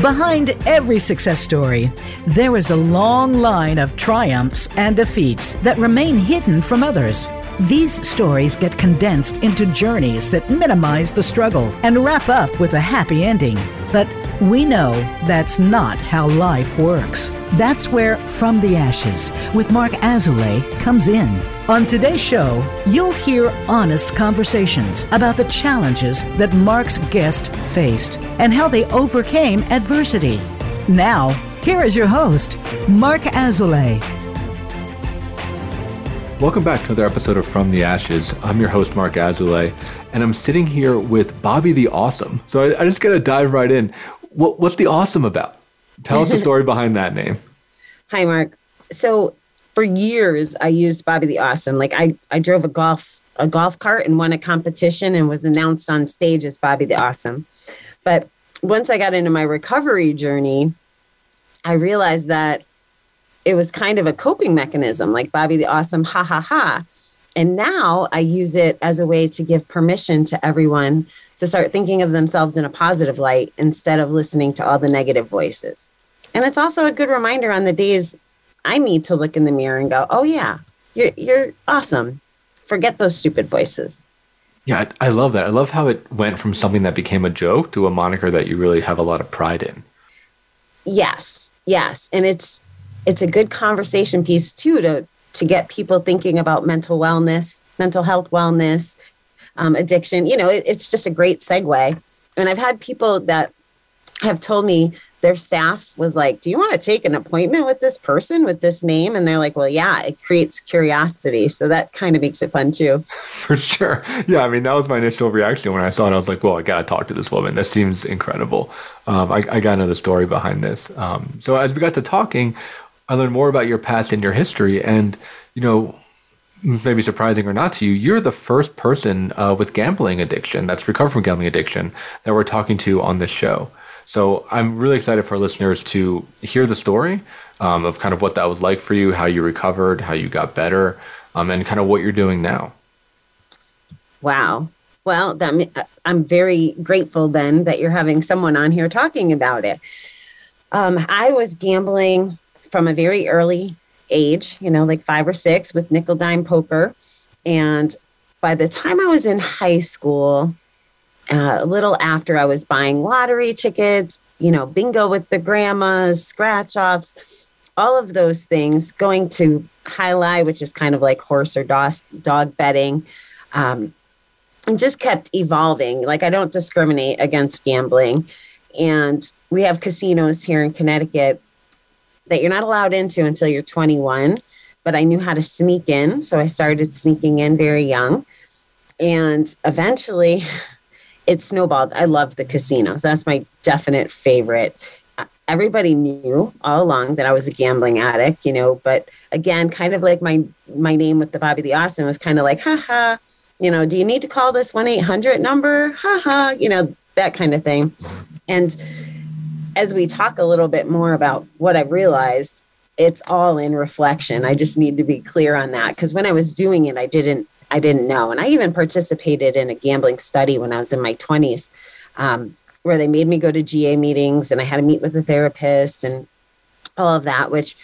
Behind every success story, there is a long line of triumphs and defeats that remain hidden from others. These stories get condensed into journeys that minimize the struggle and wrap up with a happy ending. But we know that's not how life works. That's where From the Ashes with Marc Azoulay comes in. On today's show, you'll hear honest conversations about the challenges that Marc's guest faced and how they overcame adversity. Now, here is your host, Marc Azoulay. Welcome back to another episode of From the Ashes. I'm your host, Marc Azoulay, and I'm sitting here with Bobbie the Awesome. So I, I just got to dive right in. What, what's the awesome about? Tell us the story behind that name. Hi, Marc. So for years, I used Bobbie the Awesome. Like I, I drove a golf a golf cart and won a competition and was announced on stage as Bobbie the Awesome. But once I got into my recovery journey, I realized that it was kind of a coping mechanism, like Bobbie the Awesome, ha ha ha. And now I use it as a way to give permission to everyone to start thinking of themselves in a positive light instead of listening to all the negative voices. And it's also a good reminder on the days I need to look in the mirror and go, oh, yeah, you're, you're awesome. Forget those stupid voices. Yeah, I, I love that. I love how it went from something that became a joke to a moniker that you really have a lot of pride in. Yes, yes. And it's, it's a good conversation piece too to to get people thinking about mental wellness, mental health wellness, um, addiction. You know, it, it's just a great segue. And I've had people that have told me their staff was like, Do you want to take an appointment with this person with this name? And they're like, Well, yeah, it creates curiosity. So that kind of makes it fun too. For sure. Yeah. I mean, that was my initial reaction when I saw it. I was like, Well, I got to talk to this woman. This seems incredible. Um, I, I got to know the story behind this. Um, so as we got to talking, I learned more about your past and your history. And, you know, maybe surprising or not to you, you're the first person uh, with gambling addiction that's recovered from gambling addiction that we're talking to on this show. So I'm really excited for listeners to hear the story um, of kind of what that was like for you, how you recovered, how you got better, um, and kind of what you're doing now. Wow. Well, that, I'm very grateful then that you're having someone on here talking about it. Um, I was gambling from a very early age, you know, like five or six with nickel dime poker. And by the time I was in high school, uh, a little after I was buying lottery tickets, you know, bingo with the grandmas, scratch offs, all of those things, going to jai alai, which is kind of like horse or dog betting, um, and just kept evolving. Like I don't discriminate against gambling. And we have casinos here in Connecticut that you're not allowed into until you're 21. But I knew how to sneak in. So I started sneaking in very young. And eventually it snowballed. I loved the casinos. That's my definite favorite. Everybody knew all along that I was a gambling addict, you know, but again, kind of like my my name with the Bobbie the Awesome was kind of like, haha, you know, do you need to call this 1-800 number? Haha, you know, that kind of thing. And as we talk a little bit more about what I've realized, it's all in reflection. I just need to be clear on that because when I was doing it, I didn't I didn't know, and I even participated in a gambling study when I was in my twenties, um, where they made me go to GA meetings and I had to meet with a therapist and all of that. Which,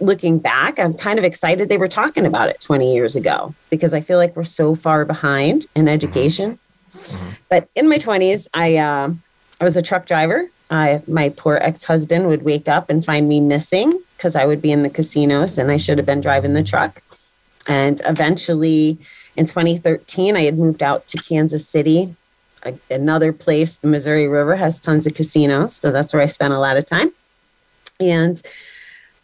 looking back, I'm kind of excited they were talking about it 20 years ago because I feel like we're so far behind in education. Mm-hmm. But in my 20s, I uh, I was a truck driver I, my poor ex husband would wake up and find me missing because I would be in the casinos and I should have been driving the truck. And eventually in 2013, I had moved out to Kansas City, a, another place. The Missouri River has tons of casinos. So that's where I spent a lot of time. And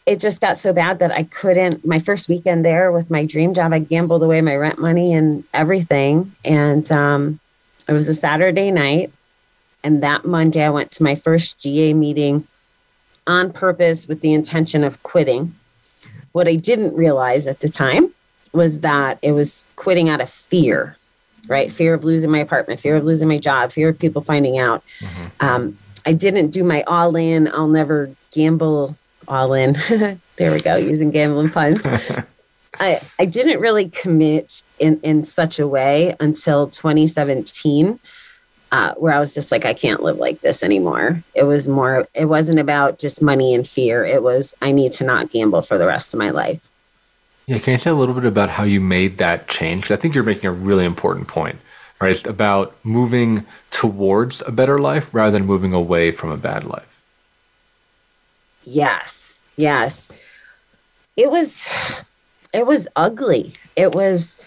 it just got so bad that I couldn't. My first weekend there with my dream job, I gambled away my rent money and everything. And um, it was a Saturday night and that Monday, I went to my first GA meeting on purpose with the intention of quitting. What I didn't realize at the time was that it was quitting out of fear, right? Fear of losing my apartment, fear of losing my job, fear of people finding out. Mm-hmm. Um, I didn't do my all in, I'll never gamble all in. there we go, using gambling puns. I, I didn't really commit in, in such a way until 2017 uh, where I was just like, I can't live like this anymore. It was more, it wasn't about just money and fear. It was, I need to not gamble for the rest of my life. Yeah, can you say a little bit about how you made that change? Because I think you're making a really important point, right? It's about moving towards a better life rather than moving away from a bad life. Yes, yes. It was, it was ugly. It was,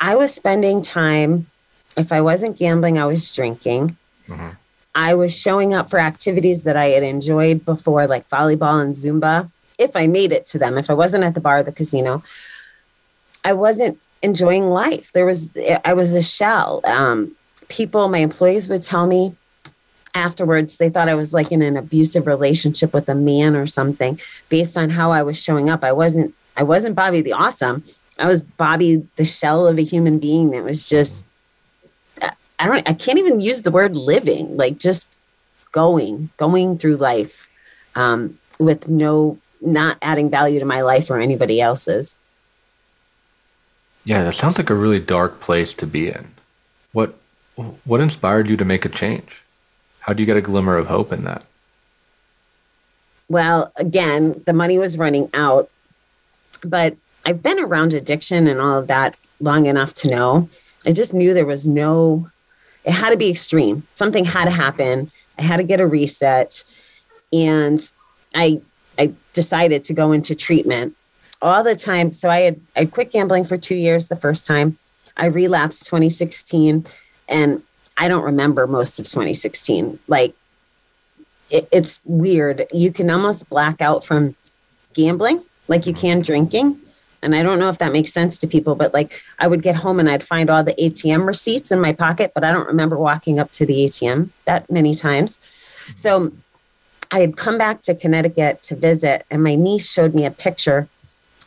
I was spending time if I wasn't gambling, I was drinking. Mm-hmm. I was showing up for activities that I had enjoyed before, like volleyball and Zumba, if I made it to them. If I wasn't at the bar or the casino, I wasn't enjoying life. There was, I was a shell. Um, people, my employees would tell me afterwards, they thought I was like in an abusive relationship with a man or something based on how I was showing up. I wasn't, I wasn't Bobbie the awesome. I was Bobbie, the shell of a human being that was just I don't I can't even use the word living, like just going, going through life um, with no not adding value to my life or anybody else's. Yeah, that sounds like a really dark place to be in. What what inspired you to make a change? How do you get a glimmer of hope in that? Well, again, the money was running out, but I've been around addiction and all of that long enough to know. I just knew there was no it had to be extreme. Something had to happen. I had to get a reset. And I I decided to go into treatment all the time. So I had I quit gambling for two years the first time. I relapsed 2016 and I don't remember most of 2016. Like it, it's weird. You can almost black out from gambling like you can drinking and I don't know if that makes sense to people, but like I would get home and I'd find all the ATM receipts in my pocket, but I don't remember walking up to the ATM that many times. So I had come back to Connecticut to visit, and my niece showed me a picture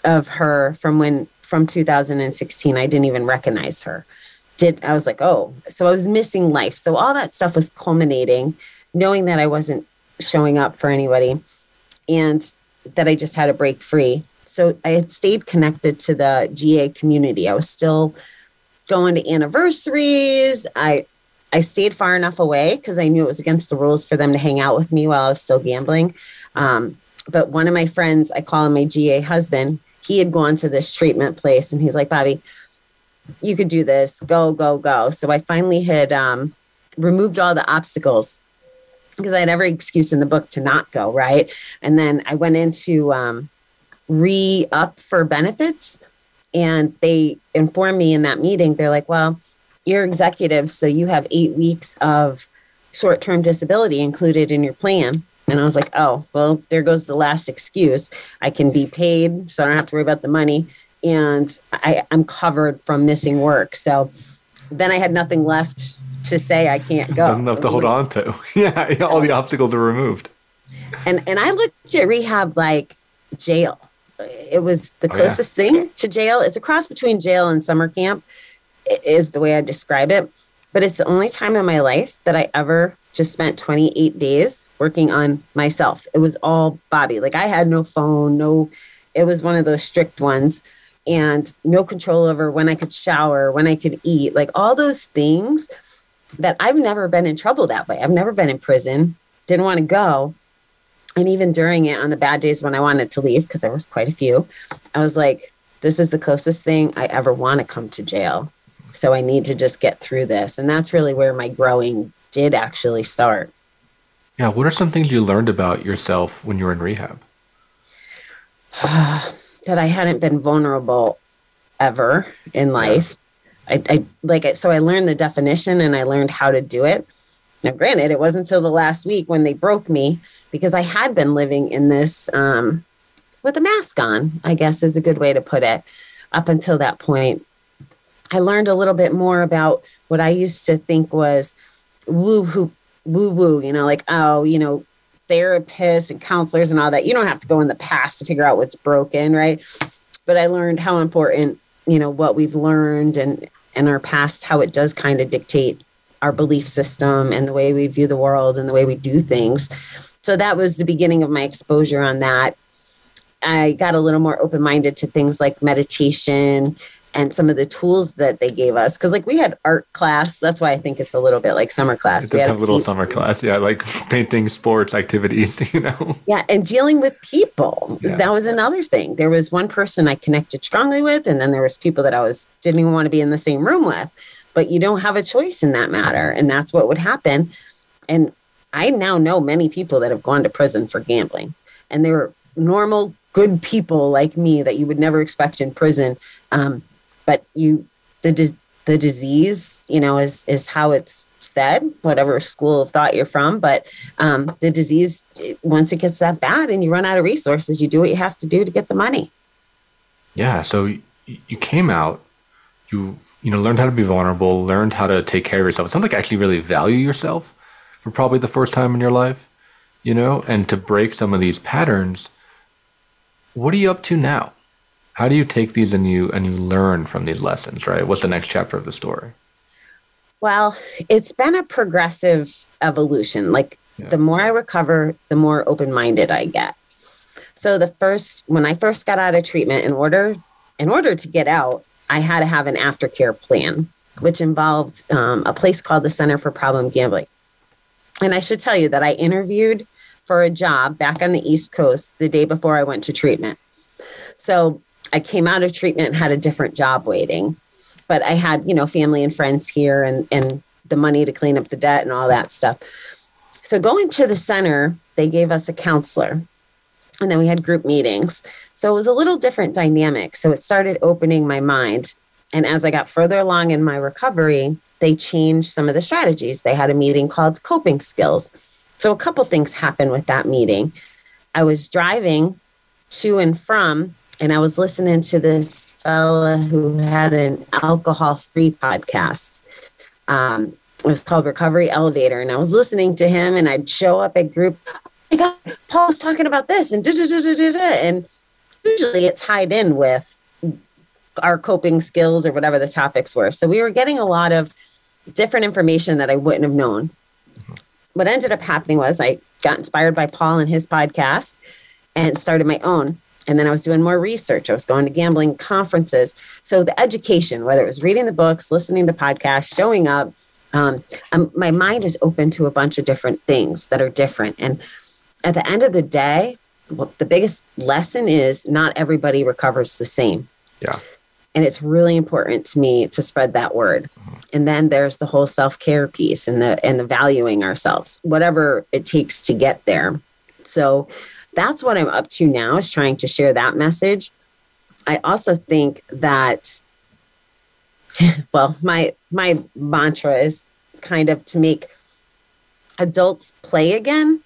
of her from when from 2016. I didn't even recognize her. Did I was like, oh, so I was missing life. So all that stuff was culminating, knowing that I wasn't showing up for anybody and that I just had to break free so I had stayed connected to the GA community. I was still going to anniversaries. I I stayed far enough away because I knew it was against the rules for them to hang out with me while I was still gambling. Um, but one of my friends, I call him my GA husband, he had gone to this treatment place and he's like, Bobbie, you could do this. Go, go, go. So I finally had um, removed all the obstacles because I had every excuse in the book to not go, right? And then I went into um, re up for benefits. And they informed me in that meeting, they're like, well, you're executive, so you have eight weeks of short term disability included in your plan. And I was like, oh, well, there goes the last excuse. I can be paid, so I don't have to worry about the money. And I, I'm covered from missing work. So then I had nothing left to say I can't go. Nothing enough to hold on to. yeah, all the obstacles are removed. And and I looked at rehab like jail it was the closest oh, yeah. thing to jail. It's a cross between jail and summer camp, is the way I describe it. But it's the only time in my life that I ever just spent 28 days working on myself. It was all Bobbie. Like I had no phone, no, it was one of those strict ones, and no control over when I could shower, when I could eat, like all those things that I've never been in trouble that way. I've never been in prison, didn't want to go and even during it on the bad days when I wanted to leave, because there was quite a few, I was like, this is the closest thing I ever want to come to jail. So I need to just get through this. And that's really where my growing did actually start. Yeah. What are some things you learned about yourself when you were in rehab? that I hadn't been vulnerable ever in life. Yeah. I, I like it. So I learned the definition and I learned how to do it. Now, granted, it wasn't until the last week when they broke me because I had been living in this um, with a mask on, I guess is a good way to put it. Up until that point, I learned a little bit more about what I used to think was woo woo woo woo, you know, like, oh, you know, therapists and counselors and all that. You don't have to go in the past to figure out what's broken, right? But I learned how important, you know, what we've learned and in our past, how it does kind of dictate our belief system and the way we view the world and the way we do things. So that was the beginning of my exposure on that. I got a little more open minded to things like meditation and some of the tools that they gave us. Cause like we had art class. That's why I think it's a little bit like summer class. It does have a little summer class. Yeah. Like painting, sports, activities, you know? Yeah. And dealing with people. Yeah. That was another thing. There was one person I connected strongly with, and then there was people that I was didn't even want to be in the same room with. But you don't have a choice in that matter. And that's what would happen. And I now know many people that have gone to prison for gambling. And they were normal, good people like me that you would never expect in prison. Um, but you, the the disease, you know, is is how it's said, whatever school of thought you're from. But um, the disease, once it gets that bad and you run out of resources, you do what you have to do to get the money. Yeah. So you came out, you you know learned how to be vulnerable, learned how to take care of yourself. It sounds like you actually really value yourself for probably the first time in your life, you know, and to break some of these patterns. What are you up to now? How do you take these and you and you learn from these lessons, right? What's the next chapter of the story? Well, it's been a progressive evolution. Like yeah. the more I recover, the more open-minded I get. So the first when I first got out of treatment in order in order to get out, I had to have an aftercare plan, which involved um, a place called the Center for Problem Gambling. And I should tell you that I interviewed for a job back on the East Coast the day before I went to treatment. So I came out of treatment and had a different job waiting. But I had, you know, family and friends here and, and the money to clean up the debt and all that stuff. So going to the center, they gave us a counselor and then we had group meetings. So it was a little different dynamic. So it started opening my mind. And as I got further along in my recovery, they changed some of the strategies. They had a meeting called coping skills. So a couple things happened with that meeting. I was driving to and from, and I was listening to this fella who had an alcohol free podcast. Um, it was called Recovery Elevator. And I was listening to him, and I'd show up at group. Oh my God, Paul's talking about this, and da, da, da, da, da, da. And usually it tied in with our coping skills or whatever the topics were. So we were getting a lot of different information that I wouldn't have known. What ended up happening was I got inspired by Paul and his podcast and started my own. And then I was doing more research. I was going to gambling conferences. So the education, whether it was reading the books, listening to podcasts, showing up, um, um, my mind is open to a bunch of different things that are different. And at the end of the day, well, the biggest lesson is not everybody recovers the same. Yeah. And it's really important to me to spread that word. And then there's the whole self-care piece and the and the valuing ourselves, whatever it takes to get there. So that's what I'm up to now is trying to share that message. I also think that well, my my mantra is kind of to make adults play again.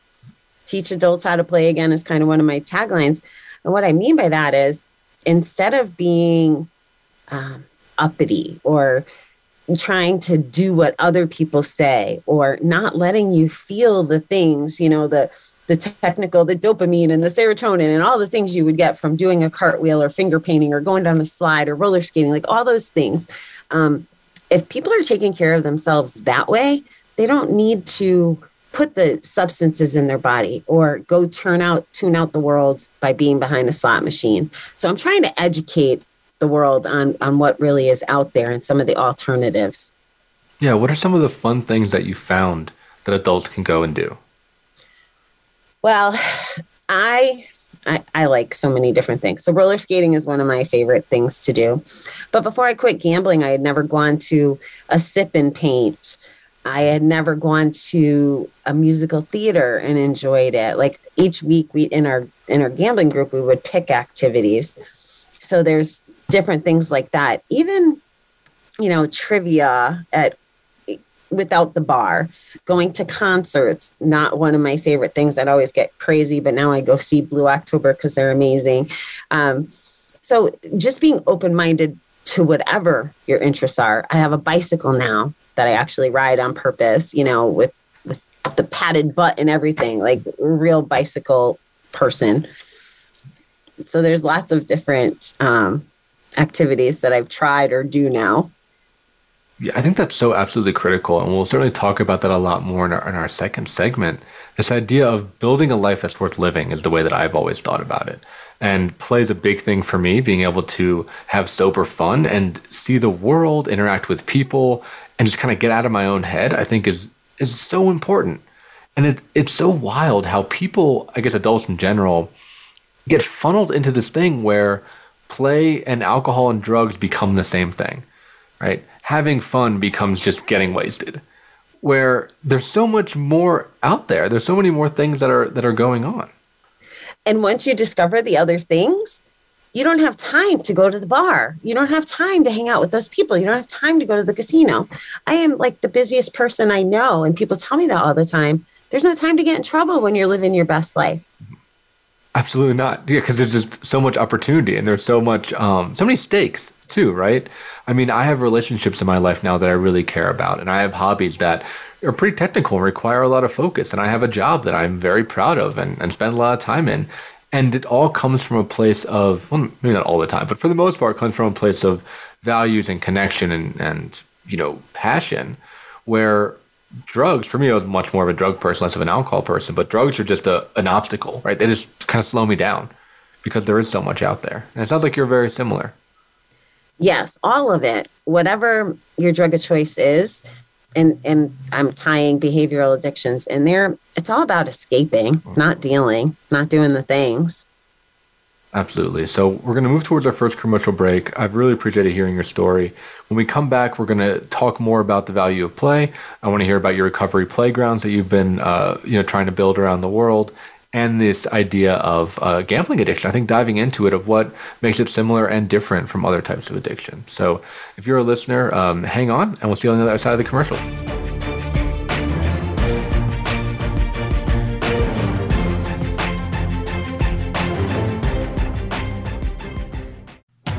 Teach adults how to play again is kind of one of my taglines. And what I mean by that is instead of being um, uppity or trying to do what other people say or not letting you feel the things, you know, the the technical, the dopamine and the serotonin and all the things you would get from doing a cartwheel or finger painting or going down the slide or roller skating, like all those things. Um, if people are taking care of themselves that way, they don't need to put the substances in their body or go turn out, tune out the world by being behind a slot machine. So I'm trying to educate the world on on what really is out there and some of the alternatives. Yeah, what are some of the fun things that you found that adults can go and do? Well, I I, I, like so many different things. So roller skating is one of my favorite things to do. But before I quit gambling, I had never gone to a sip and paint. I had never gone to a musical theater and enjoyed it. Like each week we in our in our gambling group we would pick activities. So there's different things like that. Even, you know, trivia at without the bar, going to concerts, not one of my favorite things. I'd always get crazy, but now I go see Blue October because they're amazing. Um, so just being open minded to whatever your interests are. I have a bicycle now that I actually ride on purpose, you know, with, with the padded butt and everything, like real bicycle person. So there's lots of different um, activities that I've tried or do now. Yeah, I think that's so absolutely critical, and we'll certainly talk about that a lot more in our, in our second segment. This idea of building a life that's worth living is the way that I've always thought about it. And play is a big thing for me, being able to have sober fun and see the world, interact with people, and just kind of get out of my own head, I think is is so important. And it, it's so wild how people, I guess adults in general, get funneled into this thing where play and alcohol and drugs become the same thing, right? Having fun becomes just getting wasted. Where there's so much more out there. There's so many more things that are that are going on. And once you discover the other things, you don't have time to go to the bar. You don't have time to hang out with those people. You don't have time to go to the casino. I am like the busiest person I know, and people tell me that all the time. There's no time to get in trouble when you're living your best life. Absolutely not. Yeah, because there's just so much opportunity and there's so much, um, so many stakes too, right? I mean, I have relationships in my life now that I really care about, and I have hobbies that are pretty technical and require a lot of focus, and I have a job that I'm very proud of and, and spend a lot of time in. And it all comes from a place of, well, maybe not all the time, but for the most part, comes from a place of values and connection and, and you know, passion, where drugs for me i was much more of a drug person less of an alcohol person but drugs are just a, an obstacle right? They just kind of slow me down because there is so much out there. And it sounds like you're very similar. Yes all of it. Whatever your drug of choice is and and i'm tying behavioral addictions in there it's all about escaping mm-hmm. not dealing not doing the things Absolutely. So we're going to move towards our first commercial break. I've really appreciated hearing your story. When we come back, we're going to talk more about the value of play. I want to hear about your recovery playgrounds that you've been, uh, you know, trying to build around the world, and this idea of uh, gambling addiction. I think diving into it of what makes it similar and different from other types of addiction. So if you're a listener, um, hang on, and we'll see you on the other side of the commercial.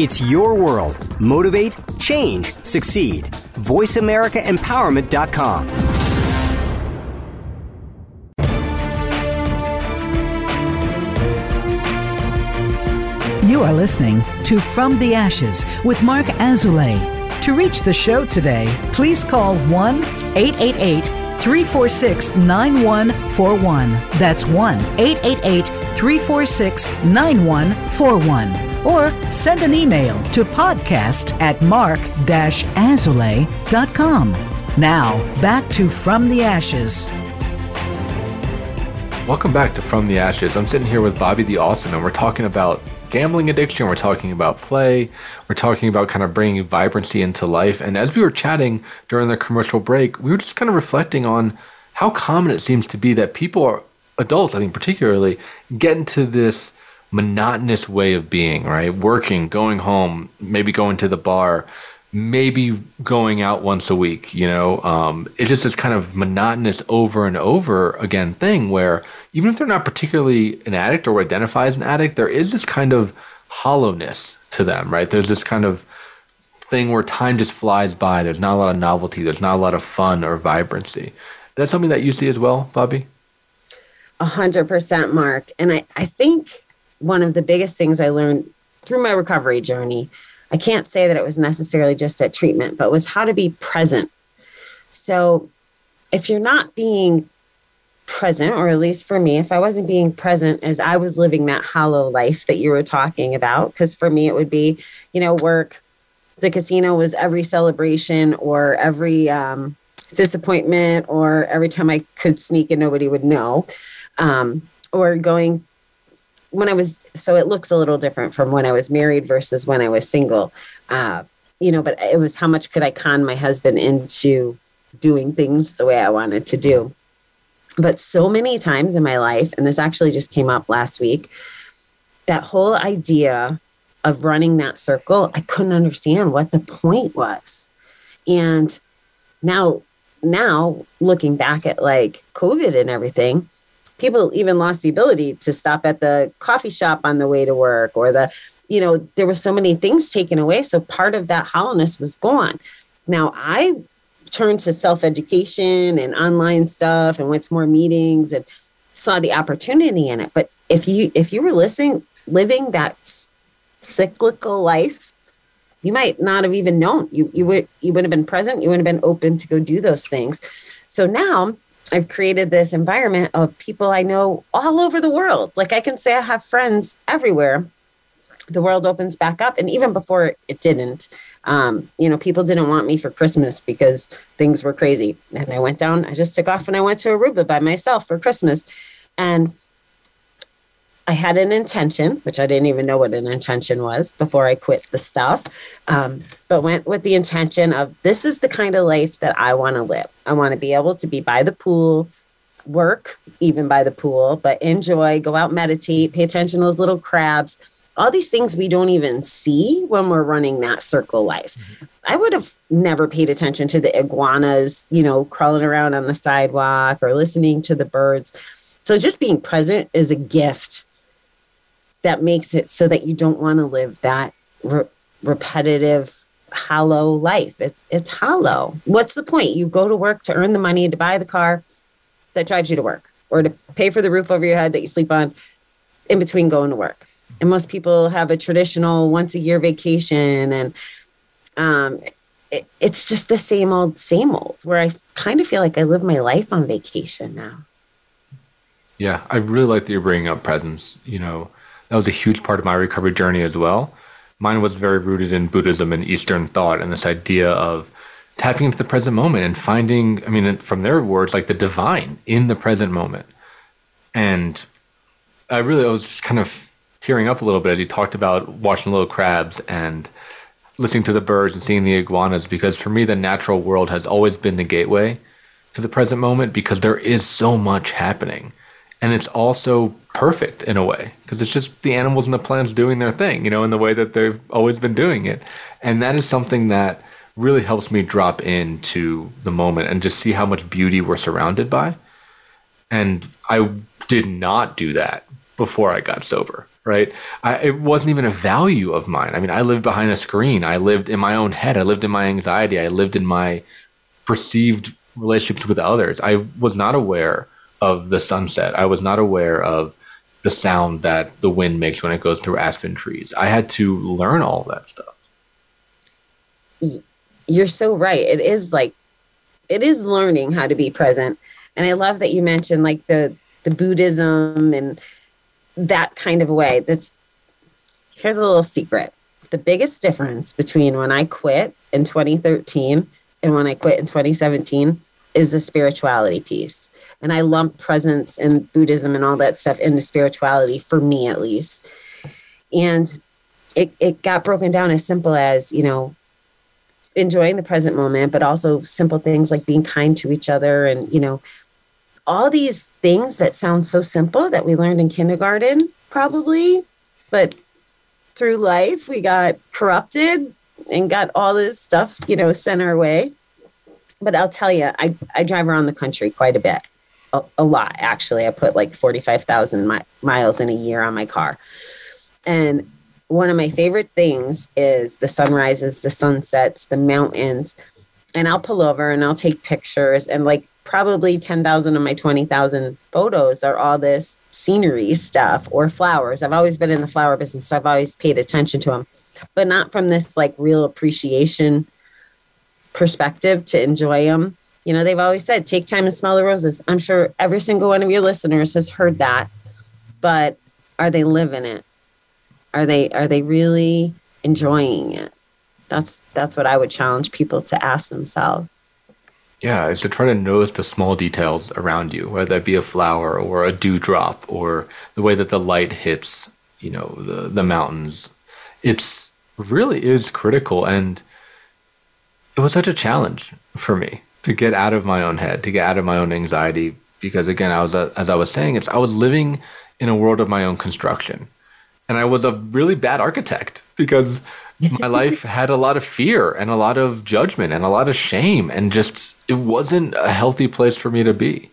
It's your world. Motivate, change, succeed. VoiceAmericaEmpowerment.com. You are listening to From the Ashes with Marc Azoulay. To reach the show today, please call 1 888 346 9141. That's 1 888 346 9141 or send an email to podcast at marc-azoulay.com. Now, back to From the Ashes. Welcome back to From the Ashes. I'm sitting here with Bobbie the Awesome, and we're talking about gambling addiction. We're talking about play. We're talking about kind of bringing vibrancy into life. And as we were chatting during the commercial break, we were just kind of reflecting on how common it seems to be that people are adults, I think particularly, get into this monotonous way of being, right? Working, going home, maybe going to the bar, maybe going out once a week, you know? Um, it's just this kind of monotonous over and over again thing where even if they're not particularly an addict or identify as an addict, there is this kind of hollowness to them, right? There's this kind of thing where time just flies by. There's not a lot of novelty. There's not a lot of fun or vibrancy. That's something that you see as well, Bobbie? A hundred percent, Marc. And I, I think one of the biggest things I learned through my recovery journey. I can't say that it was necessarily just at treatment, but was how to be present. So if you're not being present, or at least for me, if I wasn't being present as I was living that hollow life that you were talking about, because for me, it would be, you know, work. The casino was every celebration or every um, disappointment or every time I could sneak and nobody would know. Um, or going when I was, so it looks a little different from when I was married versus when I was single. Uh, you know, but it was how much could I con my husband into doing things the way I wanted to do. But so many times in my life, and this actually just came up last week, that whole idea of running that circle, I couldn't understand what the point was. And now, now looking back at like COVID and everything, people even lost the ability to stop at the coffee shop on the way to work or the, you know, there were so many things taken away. So part of that hollowness was gone. Now I turned to self education and online stuff and went to more meetings and saw the opportunity in it. But if you if you were listening, living that cyclical life, you might not have even known. You you would you would have been present. You wouldn't have been open to go do those things. So now I've created this environment of people I know all over the world. Like I can say I have friends everywhere. The world opens back up, and even before it didn't, um, you know, people didn't want me for Christmas because things were crazy. And I went down, I just took off and I went to Aruba by myself for Christmas. And I had an intention, which I didn't even know what an intention was before I quit the stuff, um, but went with the intention of this is the kind of life that I want to live. I want to be able to be by the pool, work even by the pool, but enjoy, go out, meditate, pay attention to those little crabs all these things we don't even see when we're running that circle life. Mm-hmm. I would have never paid attention to the iguanas, you know, crawling around on the sidewalk or listening to the birds. So just being present is a gift that makes it so that you don't want to live that re- repetitive hollow life. It's it's hollow. What's the point? You go to work to earn the money to buy the car that drives you to work or to pay for the roof over your head that you sleep on in between going to work and most people have a traditional once a year vacation and um, it, it's just the same old same old where i kind of feel like i live my life on vacation now yeah i really like that you're bringing up presence you know that was a huge part of my recovery journey as well. Mine was very rooted in buddhism and eastern thought and this idea of tapping into the present moment and finding i mean from their words like the divine in the present moment. And i really I was just kind of tearing up a little bit as you talked about watching little crabs and listening to the birds and seeing the iguanas because for me the natural world has always been the gateway to the present moment because there is so much happening and it's also perfect in a way because it's just the animals and the plants doing their thing you know in the way that they've always been doing it and that is something that really helps me drop into the moment and just see how much beauty we're surrounded by and i did not do that before i got sober right? I, it wasn't even a value of mine. I mean, I lived behind a screen. I lived in my own head. I lived in my anxiety. I lived in my perceived relationships with others. I was not aware of the sunset. I was not aware of the sound that the wind makes when it goes through aspen trees. I had to learn all that stuff. You're so right. It is like it is learning how to be present. And I love that you mentioned like the the Buddhism and that kind of way. That's here's a little secret. The biggest difference between when I quit in 2013 and when I quit in 2017 is the spirituality piece. And I lump presence and Buddhism and all that stuff into spirituality for me at least. And it, it got broken down as simple as, you know, enjoying the present moment, but also simple things like being kind to each other and, you know, all these things that sound so simple that we learned in kindergarten, probably, but through life we got corrupted and got all this stuff, you know, sent our way. But I'll tell you, I, I drive around the country quite a bit, a, lot actually. I put like 45,000 mi- miles in a year on my car. And one of my favorite things is the sunrises, the sunsets, the mountains. And I'll pull over and I'll take pictures and like probably 10,000 of my 20,000 photos are all this scenery stuff or flowers. I've always been in the flower business, so I've always paid attention to them, but not from this like real appreciation perspective to enjoy them. You know, they've always said, take time to smell the roses. I'm sure every single one of your listeners has heard that. But are they living it? Are they are they really enjoying it? That's that's what I would challenge people to ask themselves. Yeah, is to try to notice the small details around you, whether that be a flower or a dewdrop or the way that the light hits, you know, the the mountains. It's really is critical and it was such a challenge for me to get out of my own head, to get out of my own anxiety because again, I was uh, as I was saying, it's I was living in a world of my own construction. And I was a really bad architect because my life had a lot of fear and a lot of judgment and a lot of shame and just it wasn't a healthy place for me to be.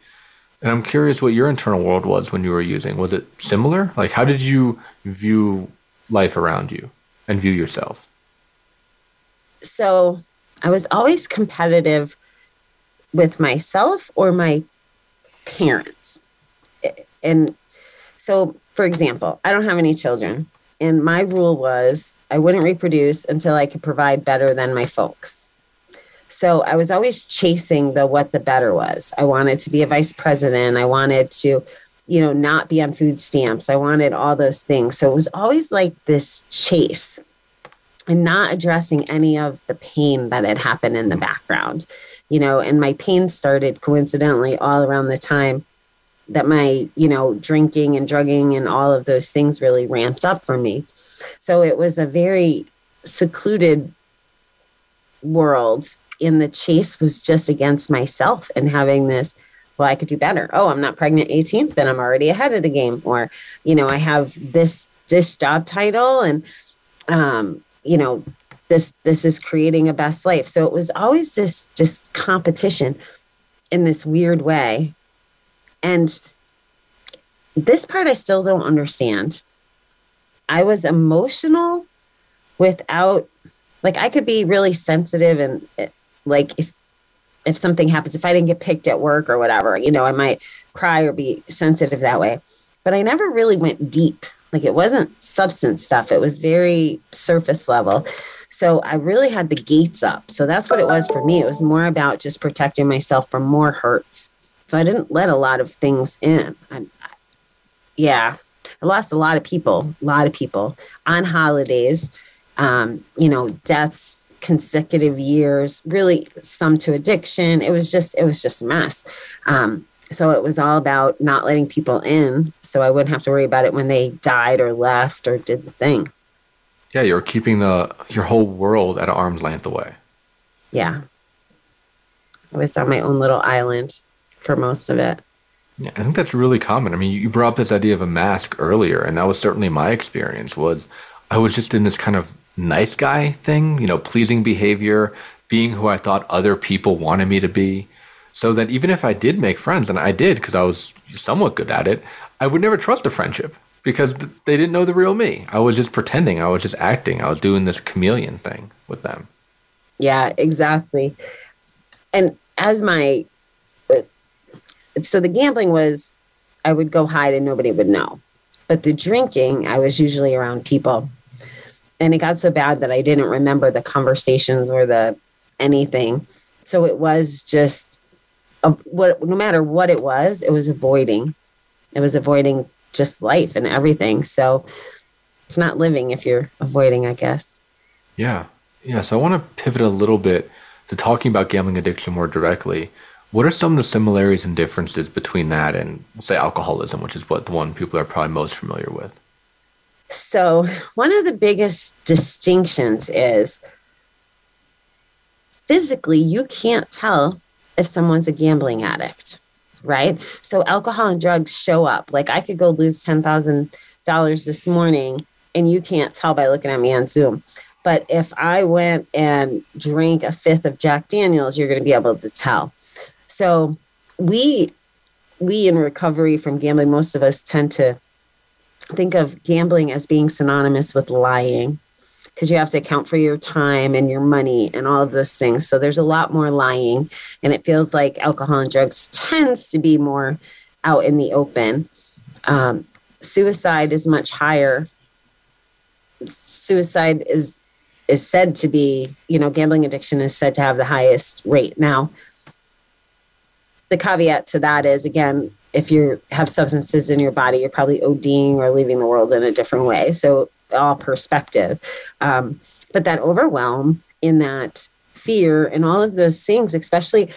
And I'm curious what your internal world was when you were using. Was it similar? Like how did you view life around you and view yourself? So, I was always competitive with myself or my parents. And so, for example, I don't have any children. And my rule was I wouldn't reproduce until I could provide better than my folks. So I was always chasing the what the better was. I wanted to be a vice president. I wanted to, you know, not be on food stamps. I wanted all those things. So it was always like this chase and not addressing any of the pain that had happened in the background, you know, and my pain started coincidentally all around the time that my, you know, drinking and drugging and all of those things really ramped up for me. So it was a very secluded world. And the chase was just against myself and having this, well, I could do better. Oh, I'm not pregnant 18th, then I'm already ahead of the game. Or, you know, I have this this job title and um, you know, this this is creating a best life. So it was always this just competition in this weird way and this part I still don't understand. I was emotional without like I could be really sensitive and like if if something happens if I didn't get picked at work or whatever, you know, I might cry or be sensitive that way. But I never really went deep. Like it wasn't substance stuff. It was very surface level. So I really had the gates up. So that's what it was for me. It was more about just protecting myself from more hurts. So I didn't let a lot of things in. I, I, yeah, I lost a lot of people, a lot of people on holidays, um, you know, deaths, consecutive years, really some to addiction. It was just, it was just a mess. Um, so it was all about not letting people in so I wouldn't have to worry about it when they died or left or did the thing. Yeah, you're keeping the your whole world at arm's length away. Yeah. I was on my own little island for most of it. Yeah, I think that's really common. I mean, you brought up this idea of a mask earlier, and that was certainly my experience. Was I was just in this kind of nice guy thing, you know, pleasing behavior, being who I thought other people wanted me to be. So that even if I did make friends, and I did because I was somewhat good at it, I would never trust a friendship because they didn't know the real me. I was just pretending. I was just acting. I was doing this chameleon thing with them. Yeah, exactly. And as my uh, so the gambling was I would go hide and nobody would know. But the drinking, I was usually around people. And it got so bad that I didn't remember the conversations or the anything. So it was just a, what no matter what it was, it was avoiding. It was avoiding just life and everything. So it's not living if you're avoiding, I guess. Yeah. Yeah. So I want to pivot a little bit to talking about gambling addiction more directly. What are some of the similarities and differences between that and, say, alcoholism, which is what the one people are probably most familiar with? So, one of the biggest distinctions is physically, you can't tell if someone's a gambling addict, right? So, alcohol and drugs show up. Like, I could go lose $10,000 this morning, and you can't tell by looking at me on Zoom. But if I went and drank a fifth of Jack Daniels, you're going to be able to tell. So we we in recovery from gambling, most of us tend to think of gambling as being synonymous with lying because you have to account for your time and your money and all of those things. So there's a lot more lying, and it feels like alcohol and drugs tends to be more out in the open. Um, suicide is much higher. Suicide is is said to be, you know, gambling addiction is said to have the highest rate. Now, the caveat to that is again, if you have substances in your body, you're probably ODing or leaving the world in a different way. So all perspective. Um, but that overwhelm in that fear and all of those things, especially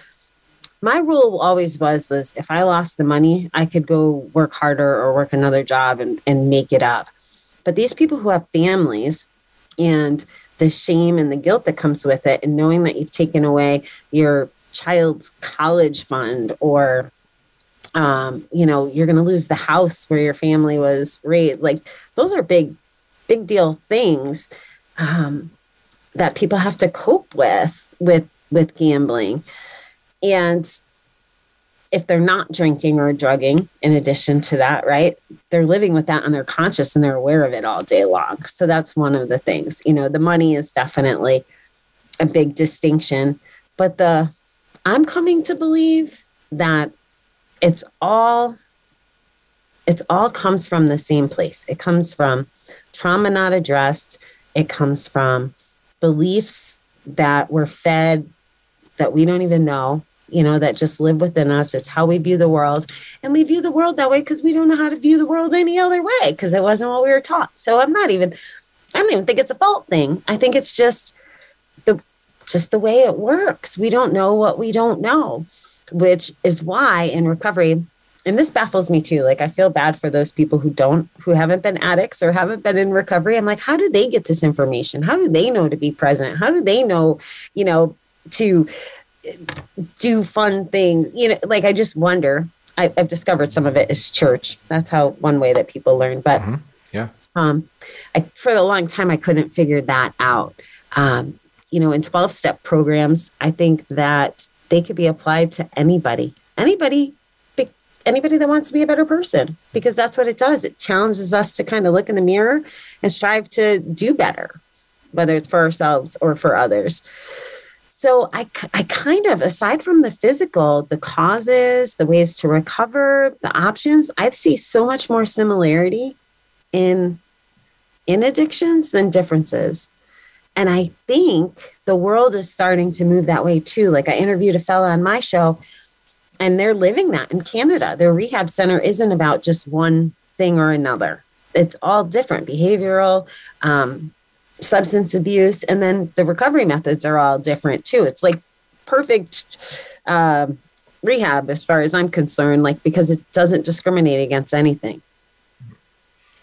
my rule always was was if I lost the money, I could go work harder or work another job and, and make it up. But these people who have families and the shame and the guilt that comes with it, and knowing that you've taken away your child's college fund or um, you know, you're going to lose the house where your family was raised. Like those are big, big deal things um, that people have to cope with with with gambling. And if they're not drinking or drugging, in addition to that, right, they're living with that and they're conscious and they're aware of it all day long. So that's one of the things. You know, the money is definitely a big distinction, but the I'm coming to believe that it's all it's all comes from the same place. It comes from trauma not addressed. It comes from beliefs that we're fed that we don't even know, you know, that just live within us. It's how we view the world. And we view the world that way because we don't know how to view the world any other way because it wasn't what we were taught. So I'm not even, I don't even think it's a fault thing. I think it's just the, just the way it works. We don't know what we don't know, which is why in recovery, and this baffles me too. Like i feel bad for those people who don't who haven't been addicts or haven't been in recovery. I'm like how do they get this information? How do they know to be present? How do they know you know to do fun things? You know like i just wonder. I, have discovered some of it is church. That's how one way that people learn. But mm-hmm. yeah. um I, for a long time i couldn't figure that out. Um you know in 12 step programs i think that they could be applied to anybody. Anybody anybody that wants to be a better person because that's what it does. It challenges us to kind of look in the mirror and strive to do better, whether it's for ourselves or for others. So I, I kind of, aside from the physical, the causes, the ways to recover, the options, I see so much more similarity in in addictions than differences. And I think the world is starting to move that way too. Like I interviewed a fella on my show and they're living that in Canada. Their rehab center isn't about just one thing or another. It's all different behavioral, um, substance abuse, and then the recovery methods are all different too. It's like perfect uh, rehab as far as I'm concerned, like because it doesn't discriminate against anything.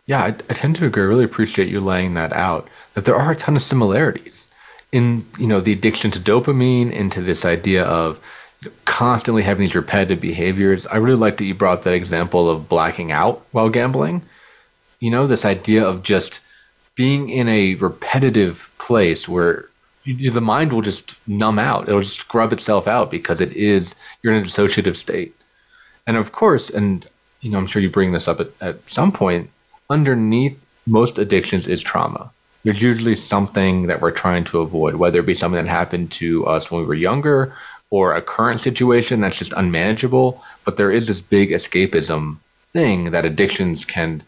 Yeah, I, I tend to agree. I really appreciate you laying that out. That there are a ton of similarities in you know the addiction to dopamine, into this idea of constantly having these repetitive behaviors. I really like that you brought that example of blacking out while gambling. You know, this idea of just being in a repetitive place where you, the mind will just numb out. It'll just scrub itself out because it is, you're in a dissociative state. And of course, and you know, I'm sure you bring this up at, at some point, underneath most addictions is trauma. There's usually something that we're trying to avoid, whether it be something that happened to us when we were younger or a current situation that's just unmanageable. But there is this big escapism thing that addictions can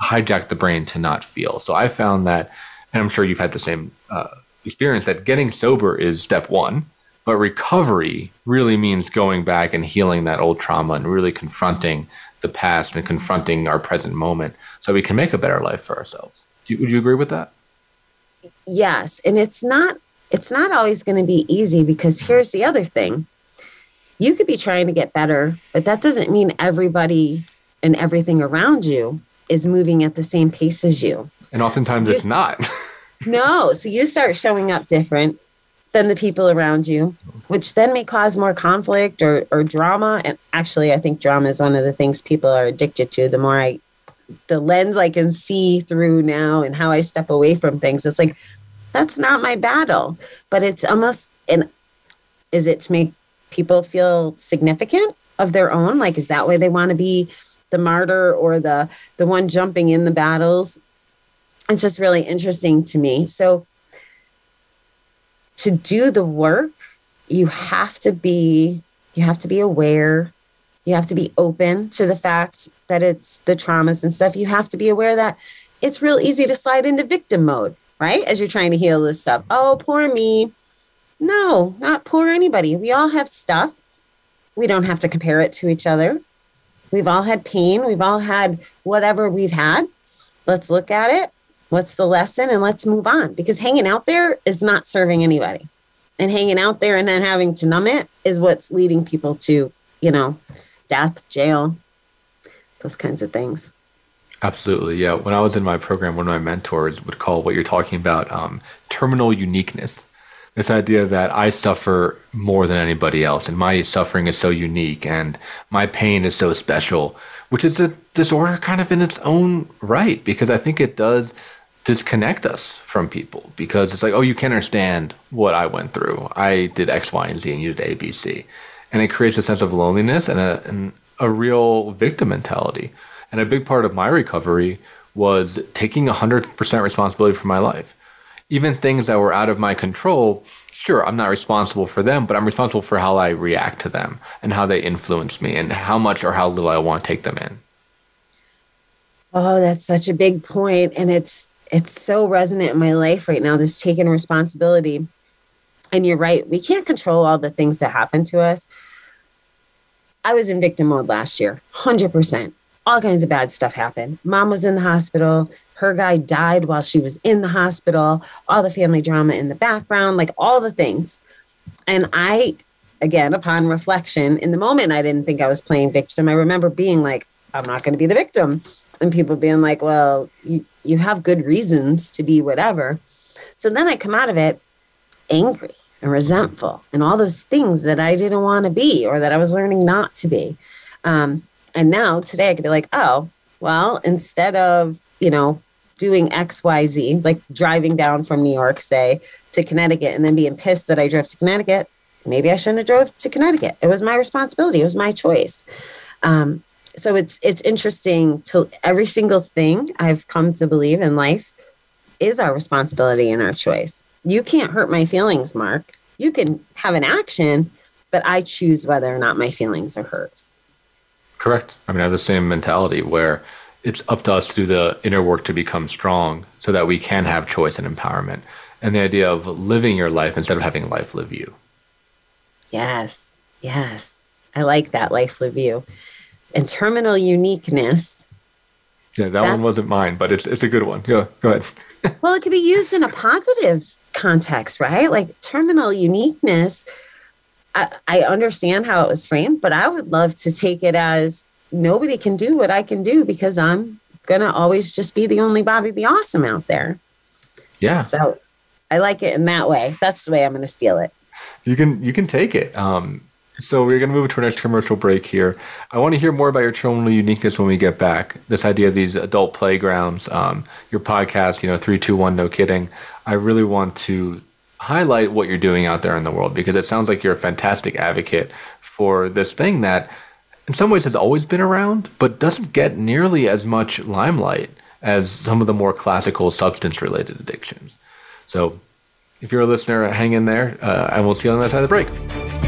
hijack the brain to not feel. So I found that, and I'm sure you've had the same uh, experience, that getting sober is step one. But recovery really means going back and healing that old trauma and really confronting the past and confronting our present moment so we can make a better life for ourselves. Do would you agree with that? Yes. And it's not it's not always going to be easy because here's the other thing you could be trying to get better, but that doesn't mean everybody and everything around you is moving at the same pace as you. And oftentimes you, it's not. no. So you start showing up different than the people around you, which then may cause more conflict or, or drama. And actually, I think drama is one of the things people are addicted to. The more I, the lens I can see through now and how I step away from things, it's like, that's not my battle. But it's almost an is it to make people feel significant of their own? Like, is that way they want to be the martyr or the the one jumping in the battles? It's just really interesting to me. So to do the work, you have to be you have to be aware. You have to be open to the fact that it's the traumas and stuff. You have to be aware that it's real easy to slide into victim mode right? As you're trying to heal this stuff. Oh, poor me. No, not poor anybody. We all have stuff. We don't have to compare it to each other. We've all had pain. We've all had whatever we've had. Let's look at it. What's the lesson? And let's move on because hanging out there is not serving anybody. And hanging out there and then having to numb it is what's leading people to, you know, death, jail, those kinds of things. Absolutely. Yeah. When I was in my program, one of my mentors would call what you're talking about um, terminal uniqueness. This idea that I suffer more than anybody else, and my suffering is so unique, and my pain is so special, which is a disorder kind of in its own right, because I think it does disconnect us from people because it's like, oh, you can't understand what I went through. I did X, Y, and Z, and you did A, B, C. And it creates a sense of loneliness and a, and a real victim mentality. And a big part of my recovery was taking 100% responsibility for my life. Even things that were out of my control, sure, I'm not responsible for them, but I'm responsible for how I react to them and how they influence me and how much or how little I want to take them in. Oh, that's such a big point and it's it's so resonant in my life right now this taking responsibility. And you're right, we can't control all the things that happen to us. I was in victim mode last year, 100% all kinds of bad stuff happened. Mom was in the hospital. Her guy died while she was in the hospital. All the family drama in the background, like all the things. And I, again, upon reflection, in the moment, I didn't think I was playing victim. I remember being like, I'm not going to be the victim. And people being like, well, you, you have good reasons to be whatever. So then I come out of it angry and resentful and all those things that I didn't want to be or that I was learning not to be. Um, and now today I could be like, oh, well, instead of, you know, doing XYZ, like driving down from New York, say, to Connecticut and then being pissed that I drove to Connecticut, maybe I shouldn't have drove to Connecticut. It was my responsibility. It was my choice. Um, so it's it's interesting to every single thing I've come to believe in life is our responsibility and our choice. You can't hurt my feelings, Marc. You can have an action, but I choose whether or not my feelings are hurt. Correct. I mean, I have the same mentality where it's up to us to do the inner work to become strong so that we can have choice and empowerment. And the idea of living your life instead of having life live you. Yes. Yes. I like that life live you. And terminal uniqueness. Yeah, that one wasn't mine, but it's it's a good one. Yeah, go ahead. well, it could be used in a positive context, right? Like terminal uniqueness I, I understand how it was framed, but I would love to take it as nobody can do what I can do because I'm gonna always just be the only Bobbie the Awesome out there. Yeah. So I like it in that way. That's the way I'm gonna steal it. You can you can take it. Um, so we're going to move to our next commercial break here. I want to hear more about your terminal uniqueness when we get back. This idea of these adult playgrounds, um, your podcast, you know, three, two, one, no kidding. I really want to highlight what you're doing out there in the world because it sounds like you're a fantastic advocate for this thing that in some ways has always been around but doesn't get nearly as much limelight as some of the more classical substance related addictions. So if you're a listener, hang in there uh, and we'll see you on the other side of the break.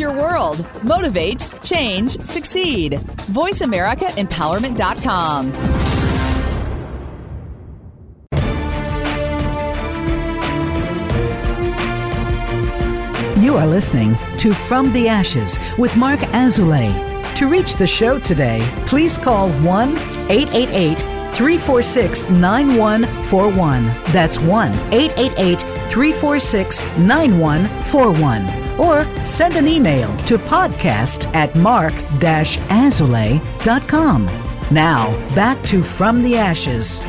Your world. Motivate, change, succeed. VoiceAmericaEmpowerment.com. You are listening to From the Ashes with Marc Azoulay. To reach the show today, please call 1 888 346 9141. That's 1 888 346 9141 or send an email to podcast at marc-azoulay.com. Now, back to From the Ashes.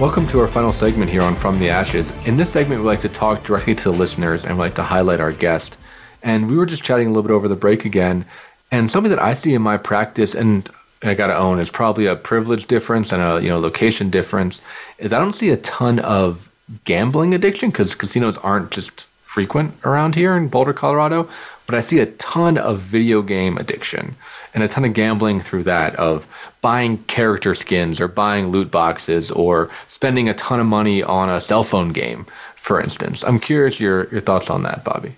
Welcome to our final segment here on From the Ashes. In this segment, we like to talk directly to the listeners and we like to highlight our guest. And we were just chatting a little bit over the break again. And something that I see in my practice, and I got to own, is probably a privilege difference and a you know location difference. Is I don't see a ton of gambling addiction because casinos aren't just frequent around here in Boulder, Colorado, but I see a ton of video game addiction and a ton of gambling through that of buying character skins or buying loot boxes or spending a ton of money on a cell phone game, for instance. I'm curious your your thoughts on that, Bobbie.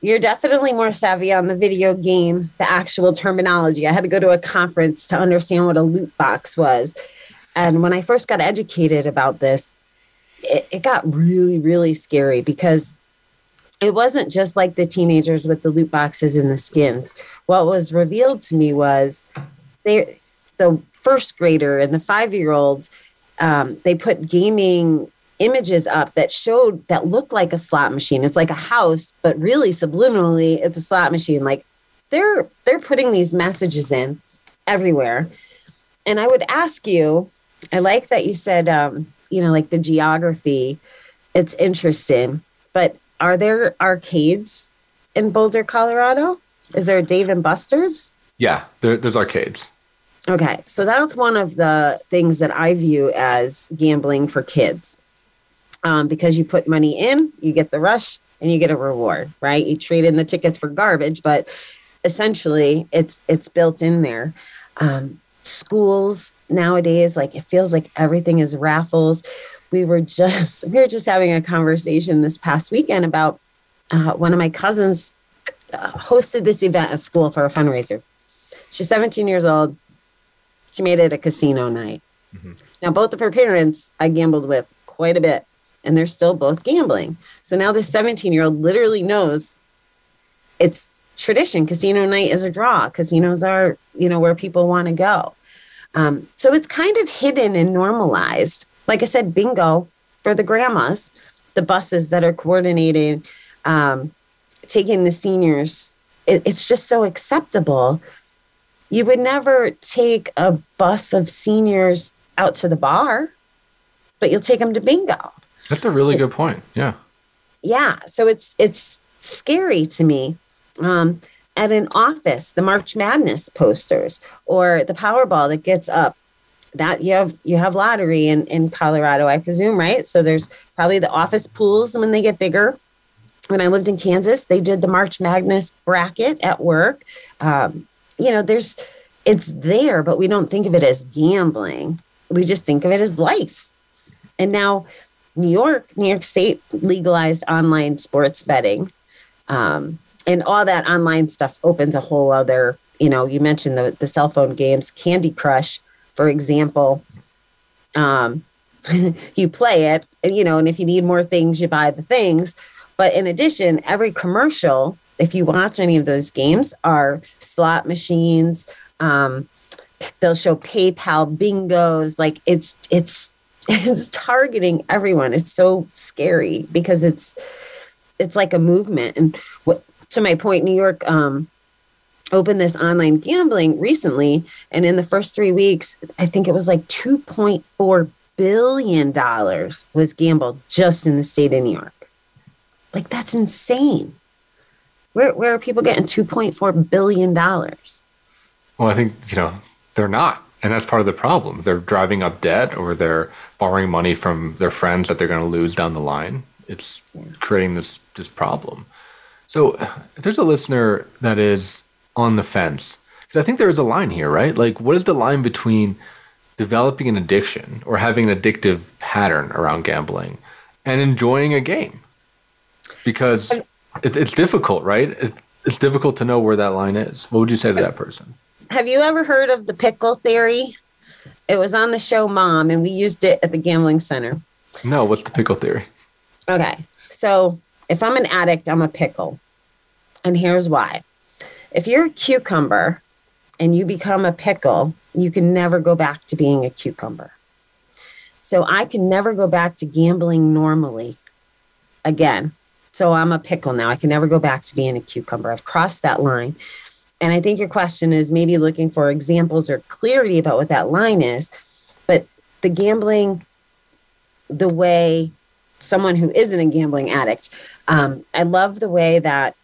You're definitely more savvy on the video game, the actual terminology. I had to go to a conference to understand what a loot box was. And when I first got educated about this, it, it got really, really scary because it wasn't just like the teenagers with the loot boxes and the skins. What was revealed to me was they, the first grader and the five year olds, um, they put gaming images up that showed that looked like a slot machine. It's like a house, but really subliminally, it's a slot machine. Like they're they're putting these messages in everywhere. And I would ask you, I like that you said um, you know, like the geography. It's interesting. But are there arcades in Boulder, Colorado? Is there a Dave and Buster's? Yeah, there, there's arcades. Okay, so that's one of the things that I view as gambling for kids. Um, because you put money in, you get the rush, and you get a reward, right? You trade in the tickets for garbage, but essentially, it's it's built in there. Um, schools nowadays like it feels like everything is raffles. We were just we were just having a conversation this past weekend about uh, one of my cousins uh, hosted this event at school for a fundraiser. She's 17 years old. She made it a casino night. Mm-hmm. now both of her parents i gambled with quite a bit and they're still both gambling. So now this 17 year old literally knows it's tradition. Casino night is a draw. Casinos are, you know, where people want to go. Um, so it's kind of hidden and normalized. Like I said, bingo for the grandmas, the buses that are coordinating, um, taking the seniors. It, it's just so acceptable. You would never take a bus of seniors out to the bar, but you'll take them to bingo. That's a really good point. Yeah. Yeah. So it's it's scary to me um, at an office, the March Madness posters or the Powerball that gets up. That you have you have lottery in, in Colorado, I presume, right? So there's probably the office pools when they get bigger. When I lived in Kansas, they did the March Madness bracket at work. Um, you know, there's it's there, but we don't think of it as gambling. We just think of it as life. And now New York, New York State legalized online sports betting. Um, and all that online stuff opens a whole other you know you mentioned the, the cell phone games candy crush for example. Um, you play it and you know and if you need more things you buy the things. But in addition every commercial if you watch any of those games are slot machines. Um, they'll show paypal bingos. Like it's it's it's targeting everyone. It's so scary because it's it's like a movement. And what to my point, New York um, opened this online gambling recently, and in the first three weeks, I think it was like two point four billion dollars was gambled just in the state of New York. Like that's insane. Where where are people getting two point four billion dollars? Well, I think you know they're not, and that's part of the problem. They're driving up debt, or they're borrowing money from their friends that they're going to lose down the line. It's creating this this problem. So if there's a listener that is on the fence, because I think there is a line here, right? Like, what is the line between developing an addiction or having an addictive pattern around gambling and enjoying a game? Because um, it, it's difficult, right? It, it's difficult to know where that line is. What would you say to that person? Have you ever heard of the pickle theory? It was on the show Mom, and we used it at the gambling center. No, what's the pickle theory? Okay. So if I'm an addict, I'm a pickle. And here's why. If you're a cucumber and you become a pickle, you can never go back to being a cucumber. So I can never go back to gambling normally again. So I'm a pickle now. I can never go back to being a cucumber. I've crossed that line. And I think your question is maybe looking for examples or clarity about what that line is. But the gambling, the way someone who isn't a gambling addict, um, I love the way that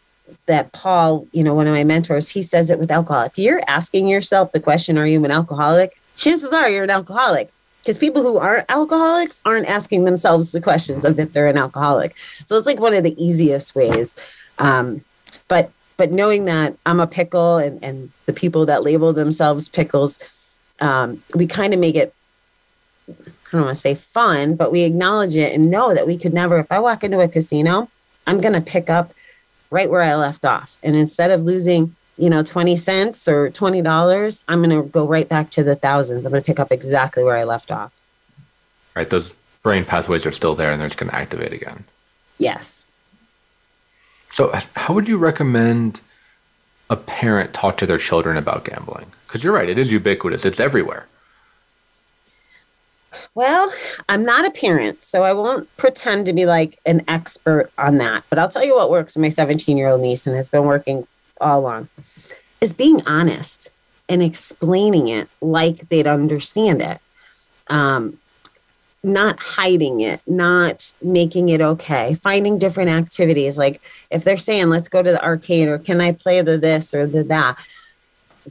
that Paul, you know, one of my mentors, he says it with alcohol. If you're asking yourself the question, "Are you an alcoholic?" Chances are you're an alcoholic because people who aren't alcoholics aren't asking themselves the questions of if they're an alcoholic. So it's like one of the easiest ways. Um, but but knowing that I'm a pickle and, and the people that label themselves pickles, um, we kind of make it I don't want to say fun, but we acknowledge it and know that we could never, if I walk into a casino, I'm going to pick up right where I left off. And instead of losing, you know, 20 cents or $20, I'm going to go right back to the thousands. I'm going to pick up exactly where I left off. Right. Those brain pathways are still there and they're just going to activate again. Yes. So, how would you recommend a parent talk to their children about gambling? Because you're right, it is ubiquitous, it's everywhere. Well, I'm not a parent, so I won't pretend to be like an expert on that. But I'll tell you what works for my 17 year old niece and has been working all along is being honest and explaining it like they'd understand it. Um, not hiding it, not making it okay, finding different activities. Like if they're saying, let's go to the arcade or can I play the this or the that,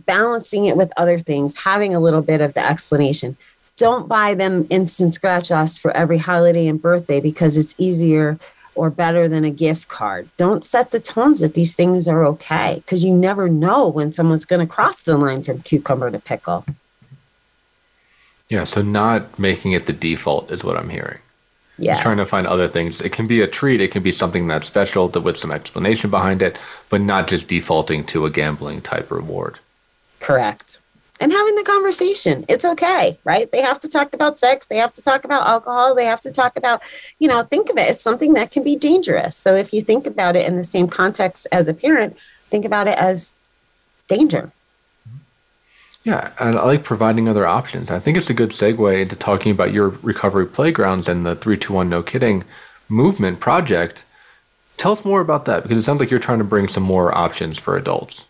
balancing it with other things, having a little bit of the explanation don't buy them instant scratch offs for every holiday and birthday because it's easier or better than a gift card. Don't set the tones that these things are okay because you never know when someone's going to cross the line from cucumber to pickle. Yeah, so not making it the default is what I'm hearing. Yeah. Trying to find other things. It can be a treat, it can be something that's special with some explanation behind it, but not just defaulting to a gambling type reward. Correct and having the conversation. It's okay, right? They have to talk about sex, they have to talk about alcohol, they have to talk about, you know, think of it as something that can be dangerous. So if you think about it in the same context as a parent, think about it as danger. Yeah, and I like providing other options. I think it's a good segue into talking about your recovery playgrounds and the 321 No Kidding movement project. Tell us more about that because it sounds like you're trying to bring some more options for adults.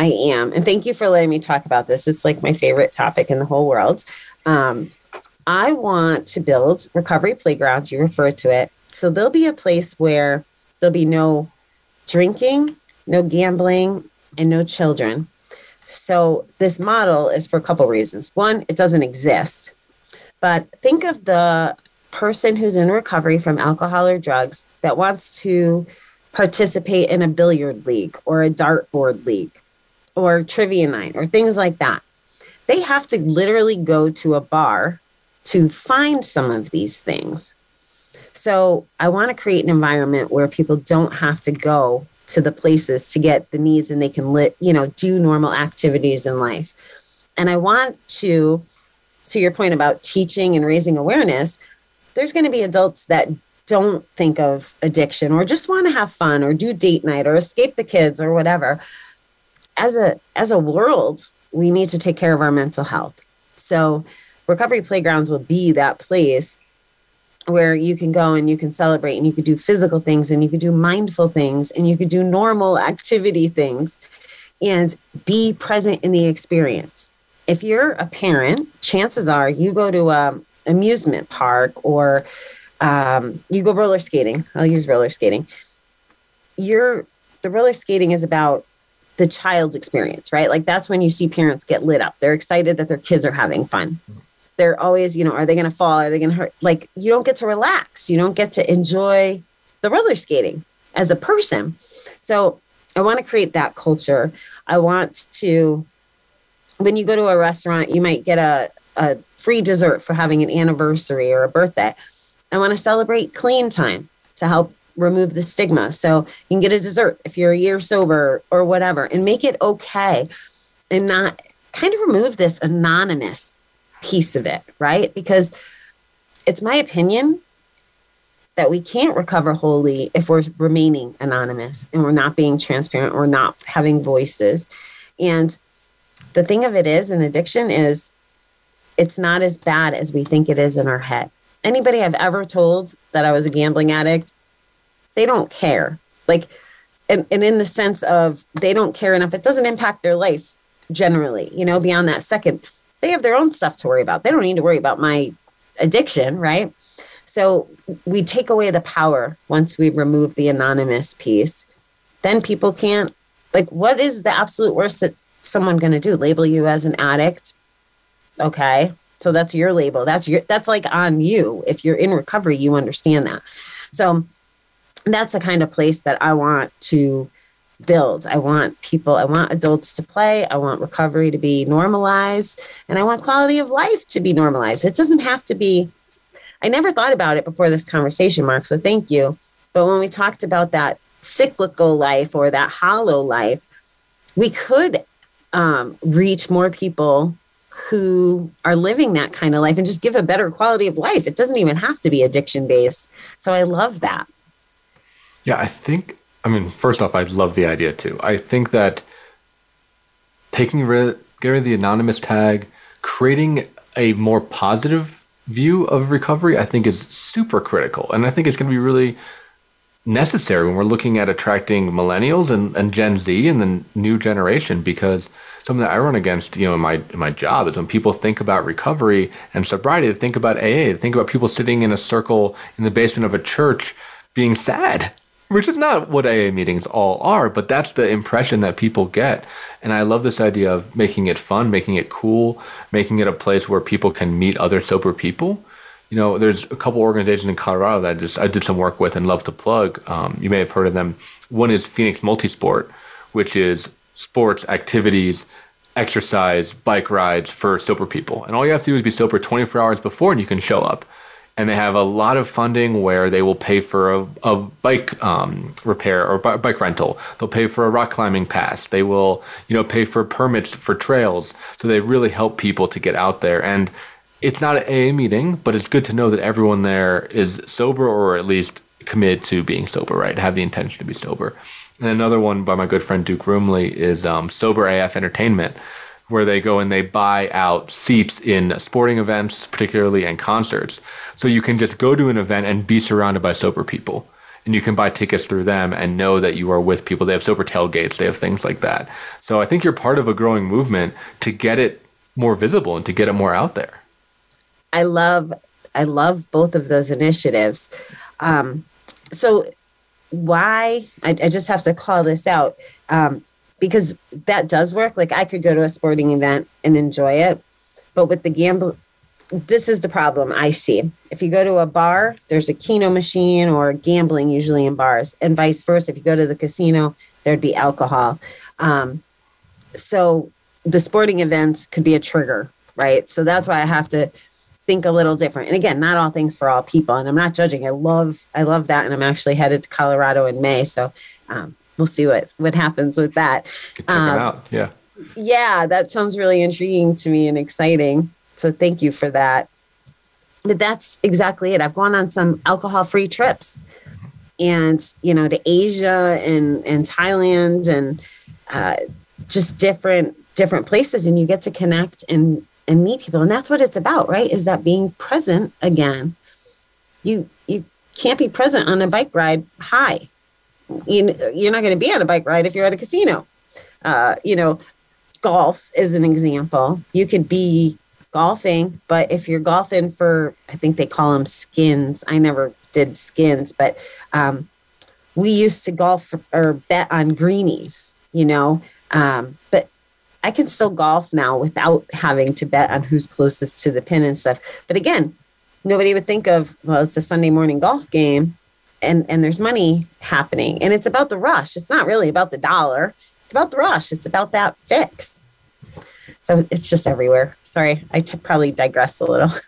I am. And thank you for letting me talk about this. It's like my favorite topic in the whole world. Um, I want to build recovery playgrounds, you refer to it. So there'll be a place where there'll be no drinking, no gambling, and no children. So this model is for a couple reasons. One, it doesn't exist. But think of the person who's in recovery from alcohol or drugs that wants to participate in a billiard league or a dartboard league or trivia night or things like that. They have to literally go to a bar to find some of these things. So I want to create an environment where people don't have to go to the places to get the needs and they can lit, you know, do normal activities in life. And I want to, to your point about teaching and raising awareness, there's going to be adults that don't think of addiction or just want to have fun or do date night or escape the kids or whatever as a as a world, we need to take care of our mental health. So recovery playgrounds will be that place where you can go and you can celebrate and you could do physical things and you could do mindful things and you could do normal activity things and be present in the experience. If you're a parent, chances are you go to a amusement park or um, you go roller skating. I'll use roller skating. You're the roller skating is about the child's experience, right? Like that's when you see parents get lit up. They're excited that their kids are having fun. They're always, you know, are they going to fall? Are they going to hurt? Like you don't get to relax. You don't get to enjoy the roller skating as a person. So I want to create that culture. I want to, when you go to a restaurant, you might get a, a free dessert for having an anniversary or a birthday. I want to celebrate clean time to help remove the stigma. So you can get a dessert if you're a year sober or whatever and make it okay and not kind of remove this anonymous piece of it, right? Because it's my opinion that we can't recover wholly if we're remaining anonymous and we're not being transparent, we're not having voices. And the thing of it is, an addiction is it's not as bad as we think it is in our head. Anybody I've ever told that I was a gambling addict, they don't care. Like, and, and in the sense of they don't care enough, it doesn't impact their life generally, you know, beyond that second. They have their own stuff to worry about. They don't need to worry about my addiction, right? So we take away the power once we remove the anonymous piece. Then people can't, like, what is the absolute worst that someone going to do? Label you as an addict? Okay. So that's your label. That's your, that's like on you. If you're in recovery, you understand that. So that's the kind of place that I want to build. I want people, I want adults to play. I want recovery to be normalized and I want quality of life to be normalized. It doesn't have to be, I never thought about it before this conversation, Marc. So thank you. But when we talked about that cyclical life or that hollow life, we could um, reach more people who are living that kind of life and just give a better quality of life. It doesn't even have to be addiction based. So I love that. Yeah, I think I mean, first off, I love the idea too. I think that taking rid, getting rid of the anonymous tag, creating a more positive view of recovery, I think is super critical. And I think it's going to be really necessary when we're looking at attracting millennials and, and Gen Z and the new generation because something that I run against, you know, in my in my job is when people think about recovery and sobriety, they think about AA, they think about people sitting in a circle in the basement of a church being sad which is not what AA meetings all are, but that's the impression that people get. And I love this idea of making it fun, making it cool, making it a place where people can meet other sober people. You know, there's a couple organizations in Colorado that I just I did some work with and love to plug. Um, you may have heard of them. One is Phoenix Multisport, which is sports activities, exercise, bike rides for sober people. And all you have to do is be sober 24 hours before, and you can show up and they have a lot of funding where they will pay for a, a bike um, repair or b- bike rental. They'll pay for a rock climbing pass. They will, you know, pay for permits for trails. So they really help people to get out there. And it's not an AA meeting, but it's good to know that everyone there is sober or at least committed to being sober, right? Have the intention to be sober. And another one by my good friend Duke Rumely is um, Sober AF Entertainment where they go and they buy out seats in sporting events, particularly and concerts. So you can just go to an event and be surrounded by sober people. And you can buy tickets through them and know that you are with people. They have sober tailgates, they have things like that. So I think you're part of a growing movement to get it more visible and to get it more out there. I love I love both of those initiatives. Um, so why I, I, just have to call this out. Um, because that does work. Like I could go to a sporting event and enjoy it, but with the gamble, this is the problem I see. If you go to a bar, there's a keno machine or gambling usually in bars, and vice versa. If you go to the casino, there'd be alcohol. Um, so the sporting events could be a trigger, right? So that's why I have to think a little different. And again, not all things for all people. And I'm not judging. I love, I love that. And I'm actually headed to Colorado in May. So um, we'll see what what happens with that. Check um, out. Yeah. Yeah, that sounds really intriguing to me and exciting. So thank you for that. But that's exactly it. I've gone on some alcohol-free trips, and you know, to Asia and and Thailand and uh, just different different places, and you get to connect and and meet people, and that's what it's about, right? Is that being present again? You you can't be present on a bike ride high you, you're not going to be on a bike ride if you're at a casino. Uh, you know, golf is an example. You could be golfing, but if you're golfing for, I think they call them skins. I never did skins, but um, we used to golf or bet on greenies, you know. Um, but I can still golf now without having to bet on who's closest to the pin and stuff. But again, nobody would think of, well, it's a Sunday morning golf game and and there's money happening. And it's about the rush. It's not really about the dollar. It's about the rush. It's about that fix. So it's just everywhere. Sorry I t- probably digress a little.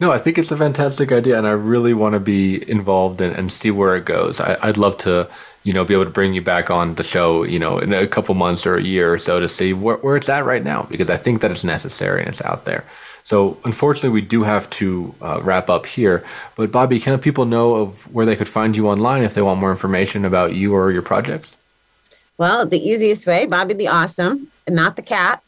No, I think it's a fantastic idea, and I really want to be involved and, and see where it goes. I, would love to, you know, be able to bring you back on the show, you know, in a couple months or a year or so to see where it's at right now, because I think that it's necessary and it's out there. So, unfortunately, we do have to uh, wrap up here. But, Bobbie, can people know of where they could find you online if they want more information about you or your projects? Well, the easiest way, Bobbie the Awesome, not the cat,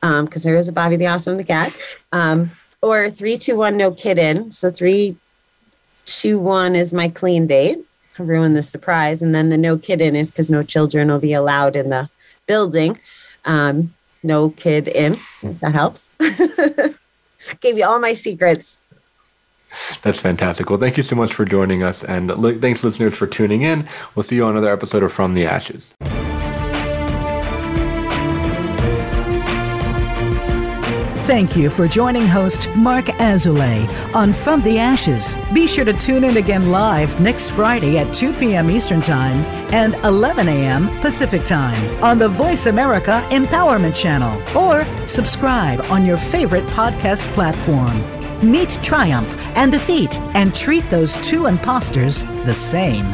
because um, there is a Bobby the Awesome, the cat. Um, or 321 no kid in. So 321 is my clean date. I ruined the surprise. And then the no kid in is because no children will be allowed in the building. Um, no kid in, if that helps. Gave you all my secrets. That's fantastic. Well, thank you so much for joining us. And thanks, listeners, for tuning in. We'll see you on another episode of From the Ashes. Thank you for joining host Marc Azoulay on From the Ashes. Be sure to tune in again live next Friday at 2 p.m. Eastern Time and 11 a.m. Pacific Time on the Voice America Empowerment Channel or subscribe on your favorite podcast platform. Meet triumph and defeat and treat those two imposters the same.